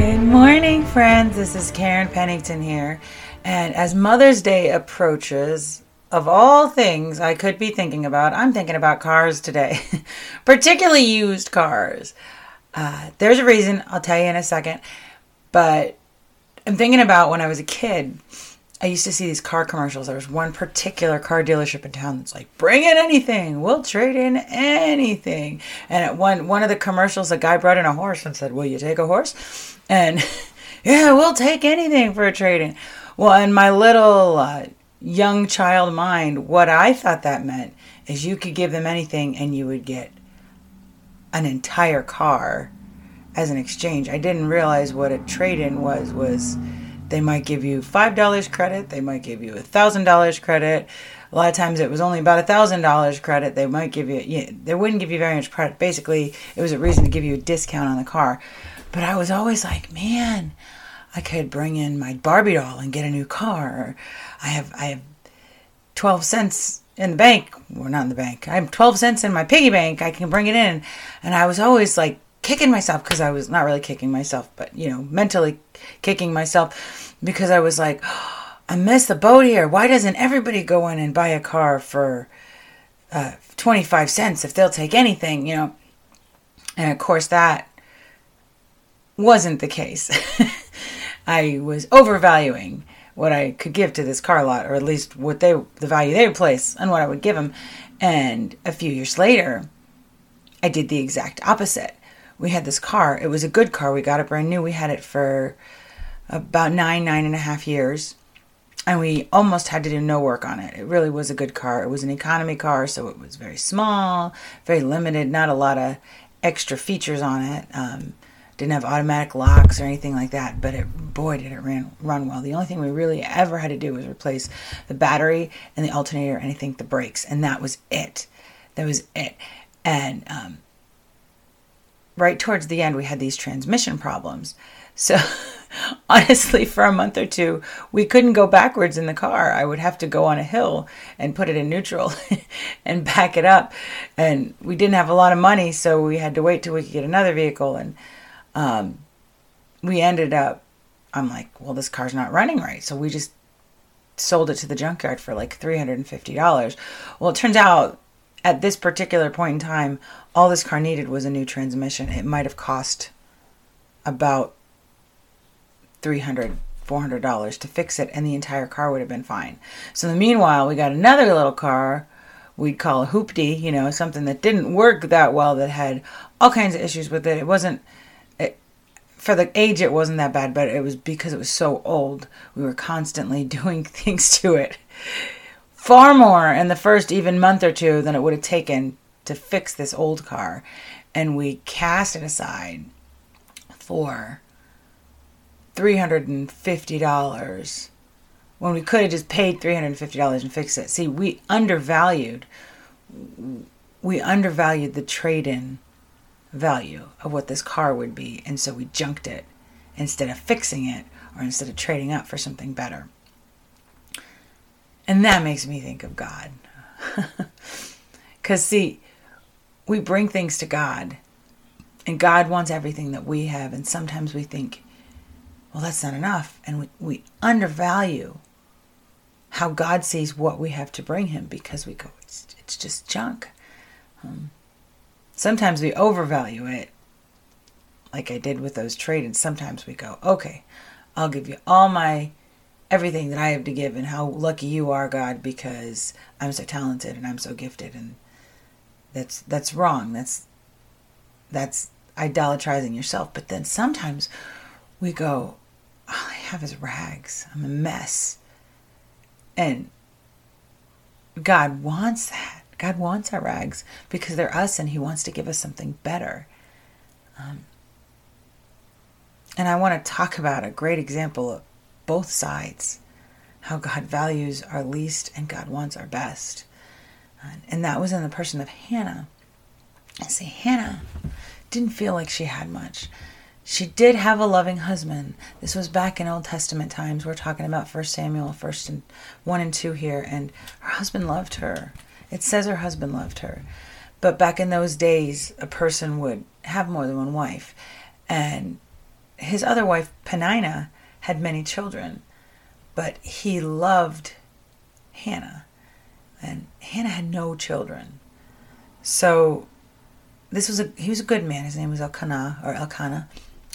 Good morning, friends. This is Karen Pennington here. And as Mother's Day approaches, of all things I could be thinking about, I'm thinking about cars today, particularly used cars. Uh, there's a reason, I'll tell you in a second. But I'm thinking about when I was a kid, I used to see these car commercials. There was one particular car dealership in town that's like, bring in anything, we'll trade in anything. And at one, one of the commercials, a guy brought in a horse and said, Will you take a horse? And yeah, we'll take anything for a trade in. Well, in my little uh, young child mind, what I thought that meant is you could give them anything and you would get an entire car as an exchange. I didn't realize what a trade-in was was they might give you five dollars credit, they might give you a thousand dollars credit. A lot of times it was only about a thousand dollars credit. They might give you, yeah, they wouldn't give you very much credit. Basically, it was a reason to give you a discount on the car. But I was always like, man, I could bring in my Barbie doll and get a new car. I have I have twelve cents in the bank. Well, not in the bank. I have twelve cents in my piggy bank. I can bring it in. And I was always like kicking myself because I was not really kicking myself, but you know, mentally kicking myself because I was like, oh, I missed the boat here. Why doesn't everybody go in and buy a car for uh, 25 cents if they'll take anything, you know? And of course, that wasn't the case. I was overvaluing what I could give to this car lot, or at least what they the value they would place and what I would give them. And a few years later, I did the exact opposite. We had this car. It was a good car. We got it brand new. We had it for about nine, nine and a half years. And we almost had to do no work on it. It really was a good car. It was an economy car, so it was very small, very limited, not a lot of extra features on it. Um, didn't have automatic locks or anything like that, but it boy did it ran run well. The only thing we really ever had to do was replace the battery and the alternator and I think the brakes, and that was it. That was it. And um, right towards the end, we had these transmission problems. So honestly, for a month or two, we couldn't go backwards in the car. I would have to go on a hill and put it in neutral and back it up. And we didn't have a lot of money, so we had to wait till we could get another vehicle. And um, we ended up, I'm like, well, this car's not running right. So we just sold it to the junkyard for like $350. Well, it turns out at this particular point in time, all this car needed was a new transmission. It might have cost about 300 $400 to fix it, and the entire car would have been fine. So, in the meanwhile, we got another little car we'd call a hoopty, you know, something that didn't work that well, that had all kinds of issues with it. It wasn't for the age it wasn't that bad but it was because it was so old we were constantly doing things to it far more in the first even month or two than it would have taken to fix this old car. And we cast it aside for $350 when we could have just paid $350 and fixed it. See we undervalued we undervalued the trade-in value of what this car would be, and so we junked it instead of fixing it or instead of trading up for something better. And that makes me think of God. Because, see, we bring things to God, and God wants everything that we have, and sometimes we think, well, that's not enough, and we, we undervalue how God sees what we have to bring Him because we go, it's, it's just junk. Um, Sometimes we overvalue it, like I did with those trade, and sometimes we go, okay, I'll give you all my everything that I have to give, and how lucky you are, God, because I'm so talented and I'm so gifted, and that's that's wrong. That's that's idolatrizing yourself. But then sometimes we go, all I have is rags. I'm a mess, and God wants that. God wants our rags because they're us and He wants to give us something better. Um, and I want to talk about a great example of both sides how God values our least and God wants our best. And that was in the person of Hannah. I say, Hannah didn't feel like she had much. She did have a loving husband. This was back in Old Testament times. We're talking about First Samuel, first and one and two here, and her husband loved her. It says her husband loved her. But back in those days, a person would have more than one wife. And his other wife, Peninnah, had many children. But he loved Hannah. And Hannah had no children. So this was a he was a good man. His name was Elkanah or Elkanah.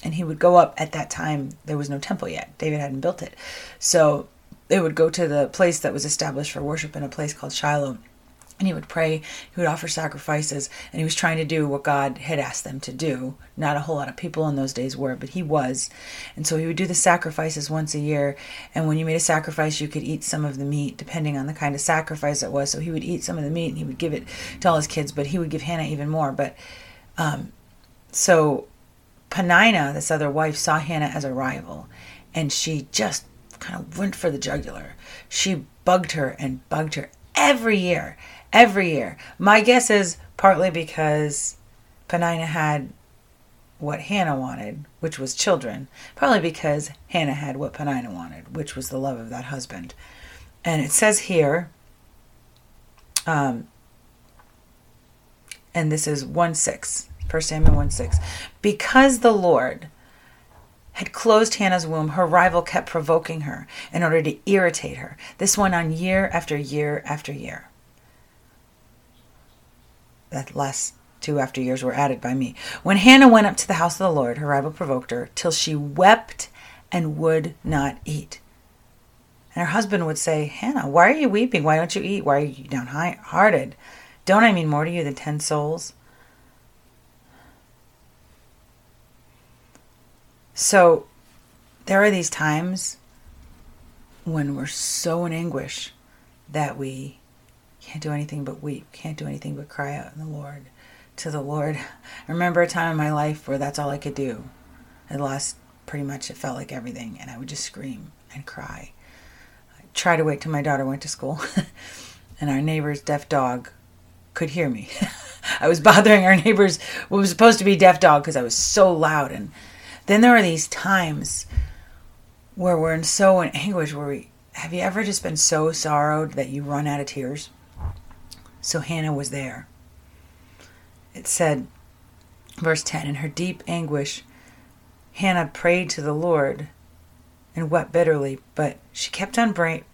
And he would go up at that time, there was no temple yet. David hadn't built it. So they would go to the place that was established for worship in a place called Shiloh and he would pray, he would offer sacrifices, and he was trying to do what God had asked them to do. Not a whole lot of people in those days were, but he was. And so he would do the sacrifices once a year, and when you made a sacrifice, you could eat some of the meat, depending on the kind of sacrifice it was. So he would eat some of the meat and he would give it to all his kids, but he would give Hannah even more. But um, so Peninnah, this other wife, saw Hannah as a rival, and she just kind of went for the jugular. She bugged her and bugged her every year every year. My guess is partly because Peninnah had what Hannah wanted, which was children, probably because Hannah had what Peninnah wanted, which was the love of that husband. And it says here, um, and this is 1 6, 1 Samuel 1 6. Because the Lord had closed Hannah's womb, her rival kept provoking her in order to irritate her. This went on year after year after year that last two after years were added by me. When Hannah went up to the house of the Lord, her rival provoked her till she wept and would not eat. And her husband would say, Hannah, why are you weeping? Why don't you eat? Why are you downhearted? Don't I mean more to you than ten souls? So there are these times when we're so in anguish that we can't do anything but weep, can't do anything but cry out in the Lord, to the Lord. I remember a time in my life where that's all I could do. I lost pretty much, it felt like everything, and I would just scream and cry. I tried to wait till my daughter went to school, and our neighbor's deaf dog could hear me. I was bothering our neighbor's what was supposed to be deaf dog because I was so loud. And then there are these times where we're in so in anguish where we have you ever just been so sorrowed that you run out of tears? So Hannah was there. It said, verse 10 In her deep anguish, Hannah prayed to the Lord and wept bitterly, but she kept on praying.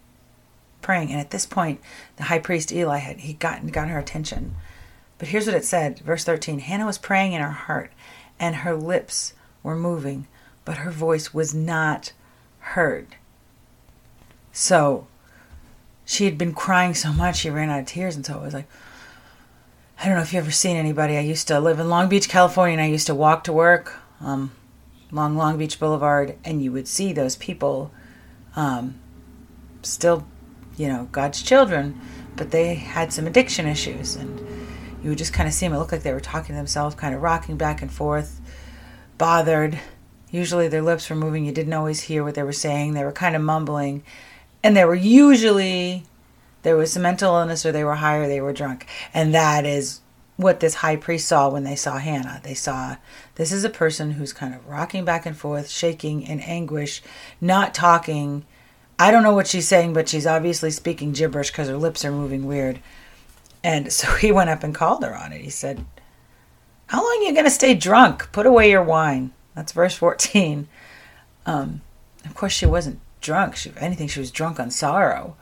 And at this point, the high priest Eli had he gotten got her attention. But here's what it said, verse 13 Hannah was praying in her heart, and her lips were moving, but her voice was not heard. So she had been crying so much she ran out of tears and so it was like i don't know if you've ever seen anybody. I used to live in long beach california and i used to walk to work um, along long beach boulevard and you would see those people um, still you know god's children but they had some addiction issues and you would just kind of see them it looked like they were talking to themselves kind of rocking back and forth bothered. Usually their lips were moving. You didn't always hear what they were saying. They were kind of mumbling and they were usually there was some mental illness or they were high or they were drunk. And that is what this high priest saw when they saw hannah. They saw this is a person who's kind of rocking back and forth shaking in anguish not talking. I don't know what she's saying but she's obviously speaking gibberish because her lips are moving weird. And so he went up and called her on it. He said how long are you going to stay drunk? Put away your wine. That's verse 14 um, of course she wasn't drunk. She, anything, she was drunk on sorrow.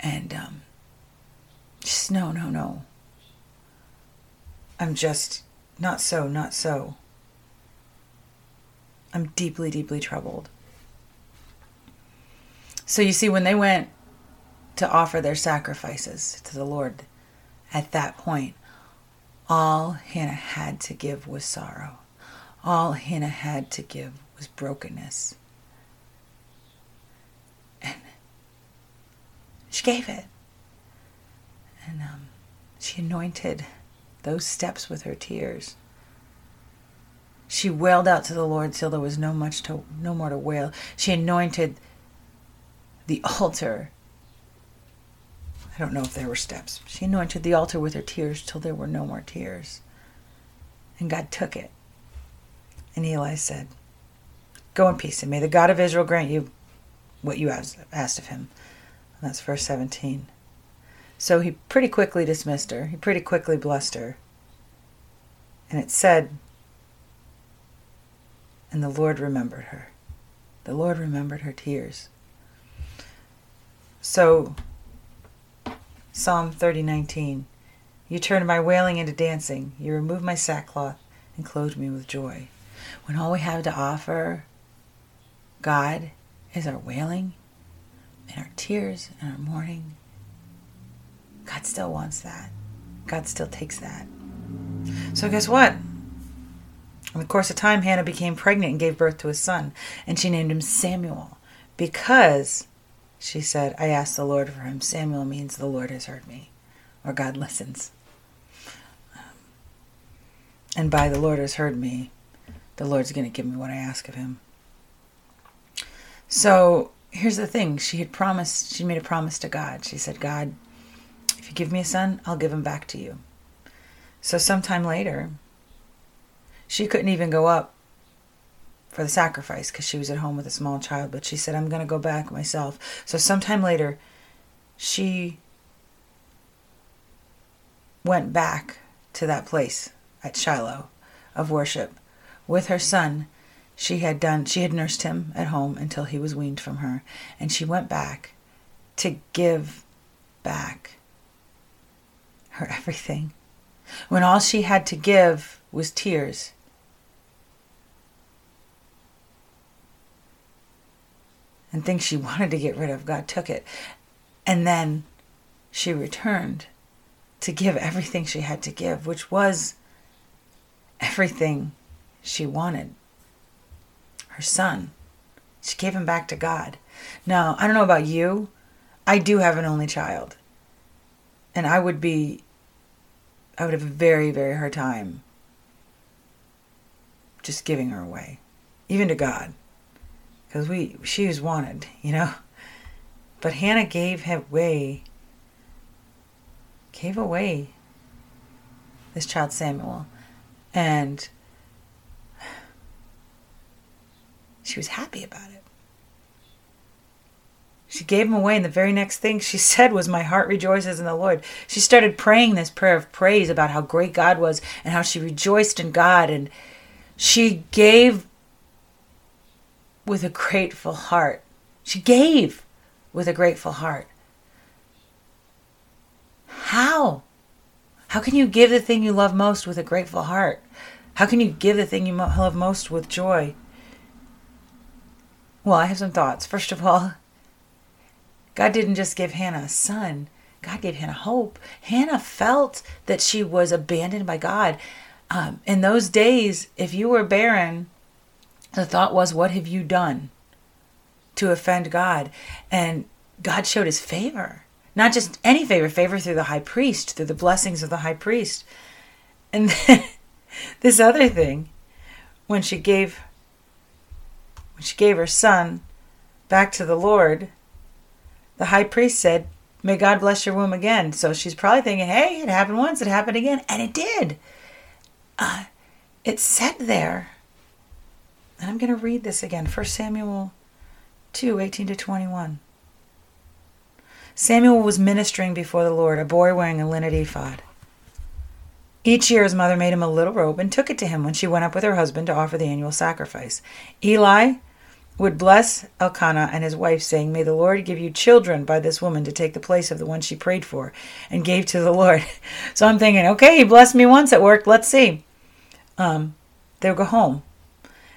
And um, just, no, no, no. I'm just not so, not so. I'm deeply, deeply troubled. So you see, when they went to offer their sacrifices to the Lord at that point, all Hannah had to give was sorrow. All Hannah had to give was brokenness. She gave it. And um, she anointed those steps with her tears. She wailed out to the Lord till there was no much to no more to wail. She anointed the altar. I don't know if there were steps. She anointed the altar with her tears till there were no more tears. And God took it. And Eli said, Go in peace, and may the God of Israel grant you what you asked of him. That's verse 17. So he pretty quickly dismissed her. He pretty quickly blessed her. And it said, And the Lord remembered her. The Lord remembered her tears. So, Psalm 30:19. You turned my wailing into dancing. You removed my sackcloth and clothed me with joy. When all we have to offer God is our wailing and our tears and our mourning, God still wants that. God still takes that. So, guess what? In the course of time, Hannah became pregnant and gave birth to a son, and she named him Samuel because she said, I asked the Lord for him. Samuel means the Lord has heard me, or God listens. Um, and by the Lord has heard me, the Lord's going to give me what I ask of him. So here's the thing she had promised, she made a promise to God. She said, God, if you give me a son, I'll give him back to you. So sometime later, she couldn't even go up for the sacrifice because she was at home with a small child, but she said, I'm going to go back myself. So, sometime later, she went back to that place at Shiloh of worship with her son. She had done, she had nursed him at home until he was weaned from her, and she went back to give back her everything. When all she had to give was tears. And things she wanted to get rid of, God took it. And then she returned to give everything she had to give, which was everything she wanted her son. She gave him back to God. Now, I don't know about you. I do have an only child. And I would be, I would have a very, very hard time just giving her away, even to God because we she was wanted, you know. But Hannah gave away, gave away this child Samuel, and she was happy about it. She gave him away, and the very next thing she said was, My heart rejoices in the Lord. She started praying this prayer of praise about how great God was and how she rejoiced in God. And she gave with a grateful heart. She gave with a grateful heart. How? How can you give the thing you love most with a grateful heart? How can you give the thing you love most with joy? Well, I have some thoughts. First of all, God didn't just give Hannah a son, God gave Hannah hope. Hannah felt that she was abandoned by God. Um, in those days, if you were barren, the thought was, What have you done to offend God? And God showed his favor. Not just any favor, favor through the high priest, through the blessings of the high priest. And then this other thing, when she gave she gave her son back to the Lord, the high priest said, May God bless your womb again. So she's probably thinking, hey, it happened once, it happened again. And it did. Uh, it said there and I'm going to read this again 1 Samuel 2 18 to 21. Samuel was ministering before the Lord, a boy wearing a linen ephod. Each year, his mother made him a little robe and took it to him when she went up with her husband to offer the annual sacrifice. Eli would bless Elkanah and his wife, saying, May the Lord give you children by this woman to take the place of the one she prayed for and gave to the Lord. So I'm thinking, okay, he blessed me once, it worked, let's see. Um, they'll go home.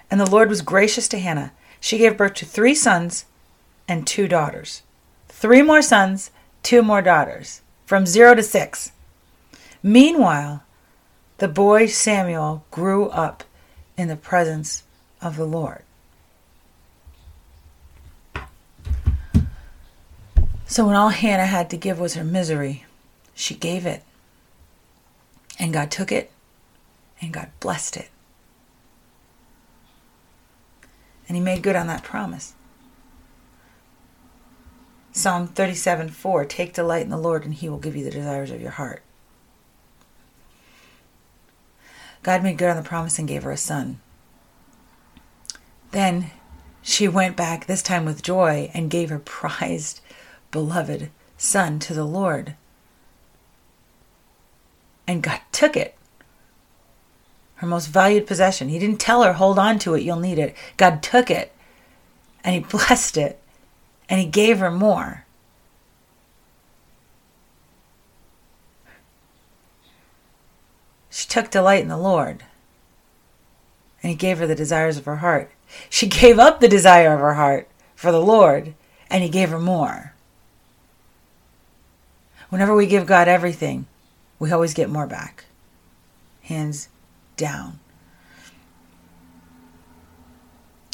And the Lord was gracious to Hannah. She gave birth to three sons and two daughters. Three more sons, two more daughters, from zero to six. Meanwhile, the boy Samuel grew up in the presence of the Lord. So when all Hannah had to give was her misery, she gave it. And God took it and God blessed it. And he made good on that promise. Psalm 37 4 Take delight in the Lord, and he will give you the desires of your heart. God made good on the promise and gave her a son. Then she went back, this time with joy, and gave her prized, beloved son to the Lord. And God took it her most valued possession. He didn't tell her, hold on to it, you'll need it. God took it and He blessed it and He gave her more. She took delight in the Lord and He gave her the desires of her heart. She gave up the desire of her heart for the Lord and He gave her more. Whenever we give God everything, we always get more back. Hands down.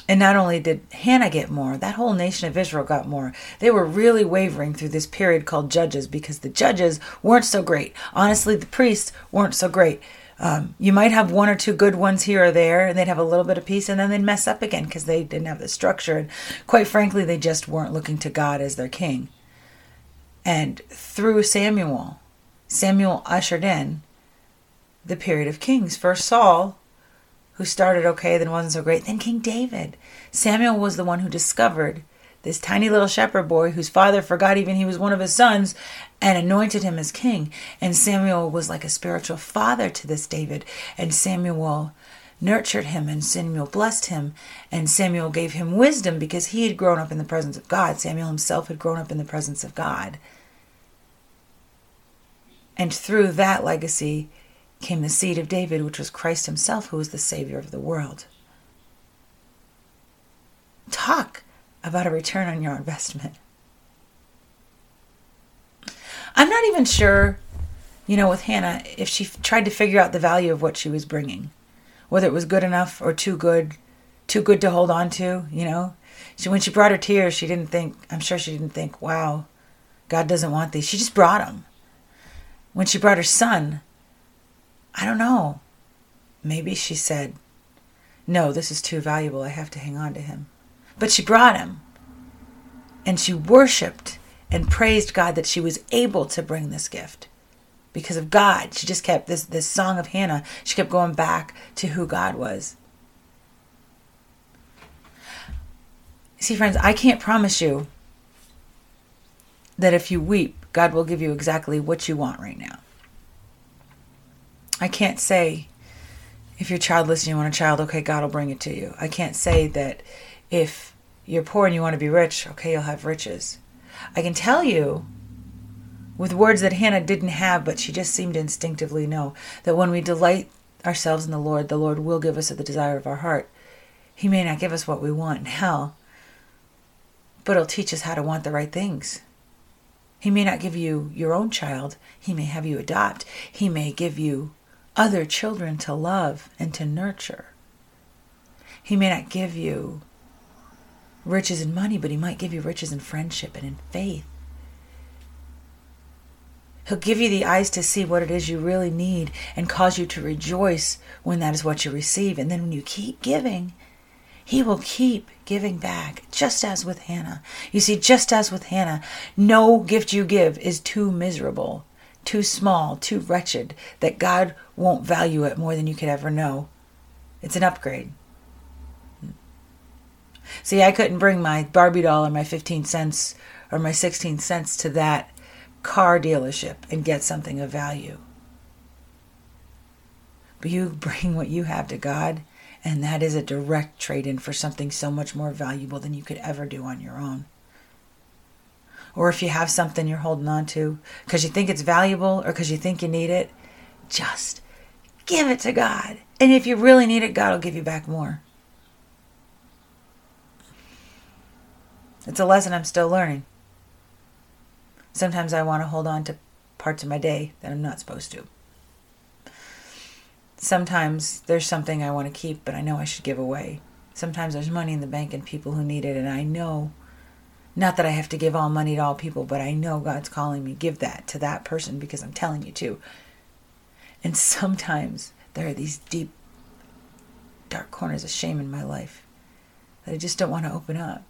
And not only did Hannah get more, that whole nation of Israel got more. They were really wavering through this period called Judges because the judges weren't so great. Honestly, the priests weren't so great. Um, you might have one or two good ones here or there, and they'd have a little bit of peace, and then they'd mess up again because they didn't have the structure. And quite frankly, they just weren't looking to God as their king. And through Samuel, Samuel ushered in the period of kings. First Saul, who started okay, then wasn't so great, then King David. Samuel was the one who discovered this tiny little shepherd boy whose father forgot even he was one of his sons and anointed him as king. And Samuel was like a spiritual father to this David. And Samuel nurtured him and Samuel blessed him and Samuel gave him wisdom because he had grown up in the presence of God. Samuel himself had grown up in the presence of God. And through that legacy, came the seed of David, which was Christ himself, who was the Savior of the world. Talk about a return on your investment. I'm not even sure, you know, with Hannah, if she tried to figure out the value of what she was bringing, whether it was good enough or too good, too good to hold on to, you know. She, when she brought her tears, she didn't think, I'm sure she didn't think, wow, God doesn't want these. She just brought them. When she brought her son, I don't know. Maybe she said, No, this is too valuable. I have to hang on to him. But she brought him. And she worshiped and praised God that she was able to bring this gift because of God. She just kept this, this song of Hannah, she kept going back to who God was. See, friends, I can't promise you that if you weep, God will give you exactly what you want right now. I can't say if you're childless and you want a child, okay, God will bring it to you. I can't say that if you're poor and you want to be rich, okay, you'll have riches. I can tell you with words that Hannah didn't have, but she just seemed to instinctively know that when we delight ourselves in the Lord, the Lord will give us the desire of our heart. He may not give us what we want now, but He'll teach us how to want the right things. He may not give you your own child, He may have you adopt, He may give you other children to love and to nurture. He may not give you riches and money, but He might give you riches in friendship and in faith. He'll give you the eyes to see what it is you really need and cause you to rejoice when that is what you receive. And then when you keep giving, He will keep giving back, just as with Hannah. You see, just as with Hannah, no gift you give is too miserable too small, too wretched, that God won't value it more than you could ever know. It's an upgrade. See, I couldn't bring my Barbie doll or my 15 cents or my 16 cents to that car dealership and get something of value. But you bring what you have to God, and that is a direct trade in for something so much more valuable than you could ever do on your own or if you have something you're holding on to because you think it's valuable or because you think you need it, just give it to God. And if you really need it, God will give you back more. It's a lesson I'm still learning. Sometimes I want to hold on to parts of my day that I'm not supposed to. Sometimes there's something I want to keep, but I know I should give away. Sometimes there's money in the bank and people who need it, and I know Not that I have to give all money to all people, but I know God's calling me. Give that to that person because I'm telling you to. And sometimes there are these deep, dark corners of shame in my life that I just don't want to open up.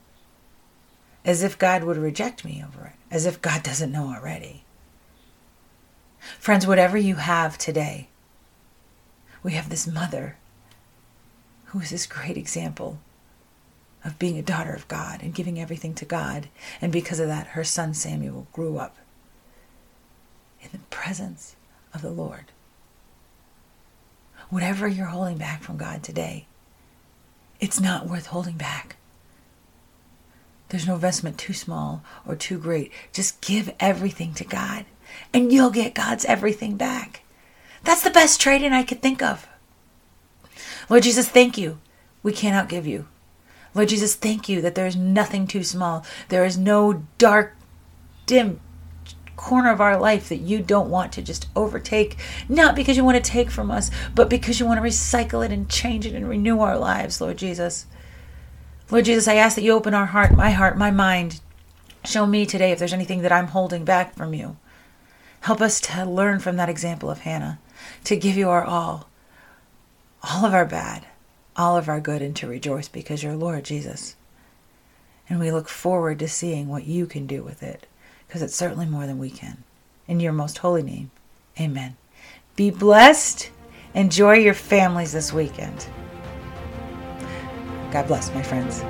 As if God would reject me over it, as if God doesn't know already. Friends, whatever you have today, we have this mother who is this great example of being a daughter of God and giving everything to God. And because of that, her son Samuel grew up in the presence of the Lord. Whatever you're holding back from God today, it's not worth holding back. There's no investment too small or too great. Just give everything to God, and you'll get God's everything back. That's the best trading I could think of. Lord Jesus, thank you. We cannot give you. Lord Jesus, thank you that there is nothing too small. There is no dark, dim corner of our life that you don't want to just overtake, not because you want to take from us, but because you want to recycle it and change it and renew our lives, Lord Jesus. Lord Jesus, I ask that you open our heart, my heart, my mind. Show me today if there's anything that I'm holding back from you. Help us to learn from that example of Hannah, to give you our all, all of our bad, all of our good and to rejoice because you're Lord Jesus. And we look forward to seeing what you can do with it because it's certainly more than we can. In your most holy name, amen. Be blessed. Enjoy your families this weekend. God bless, my friends.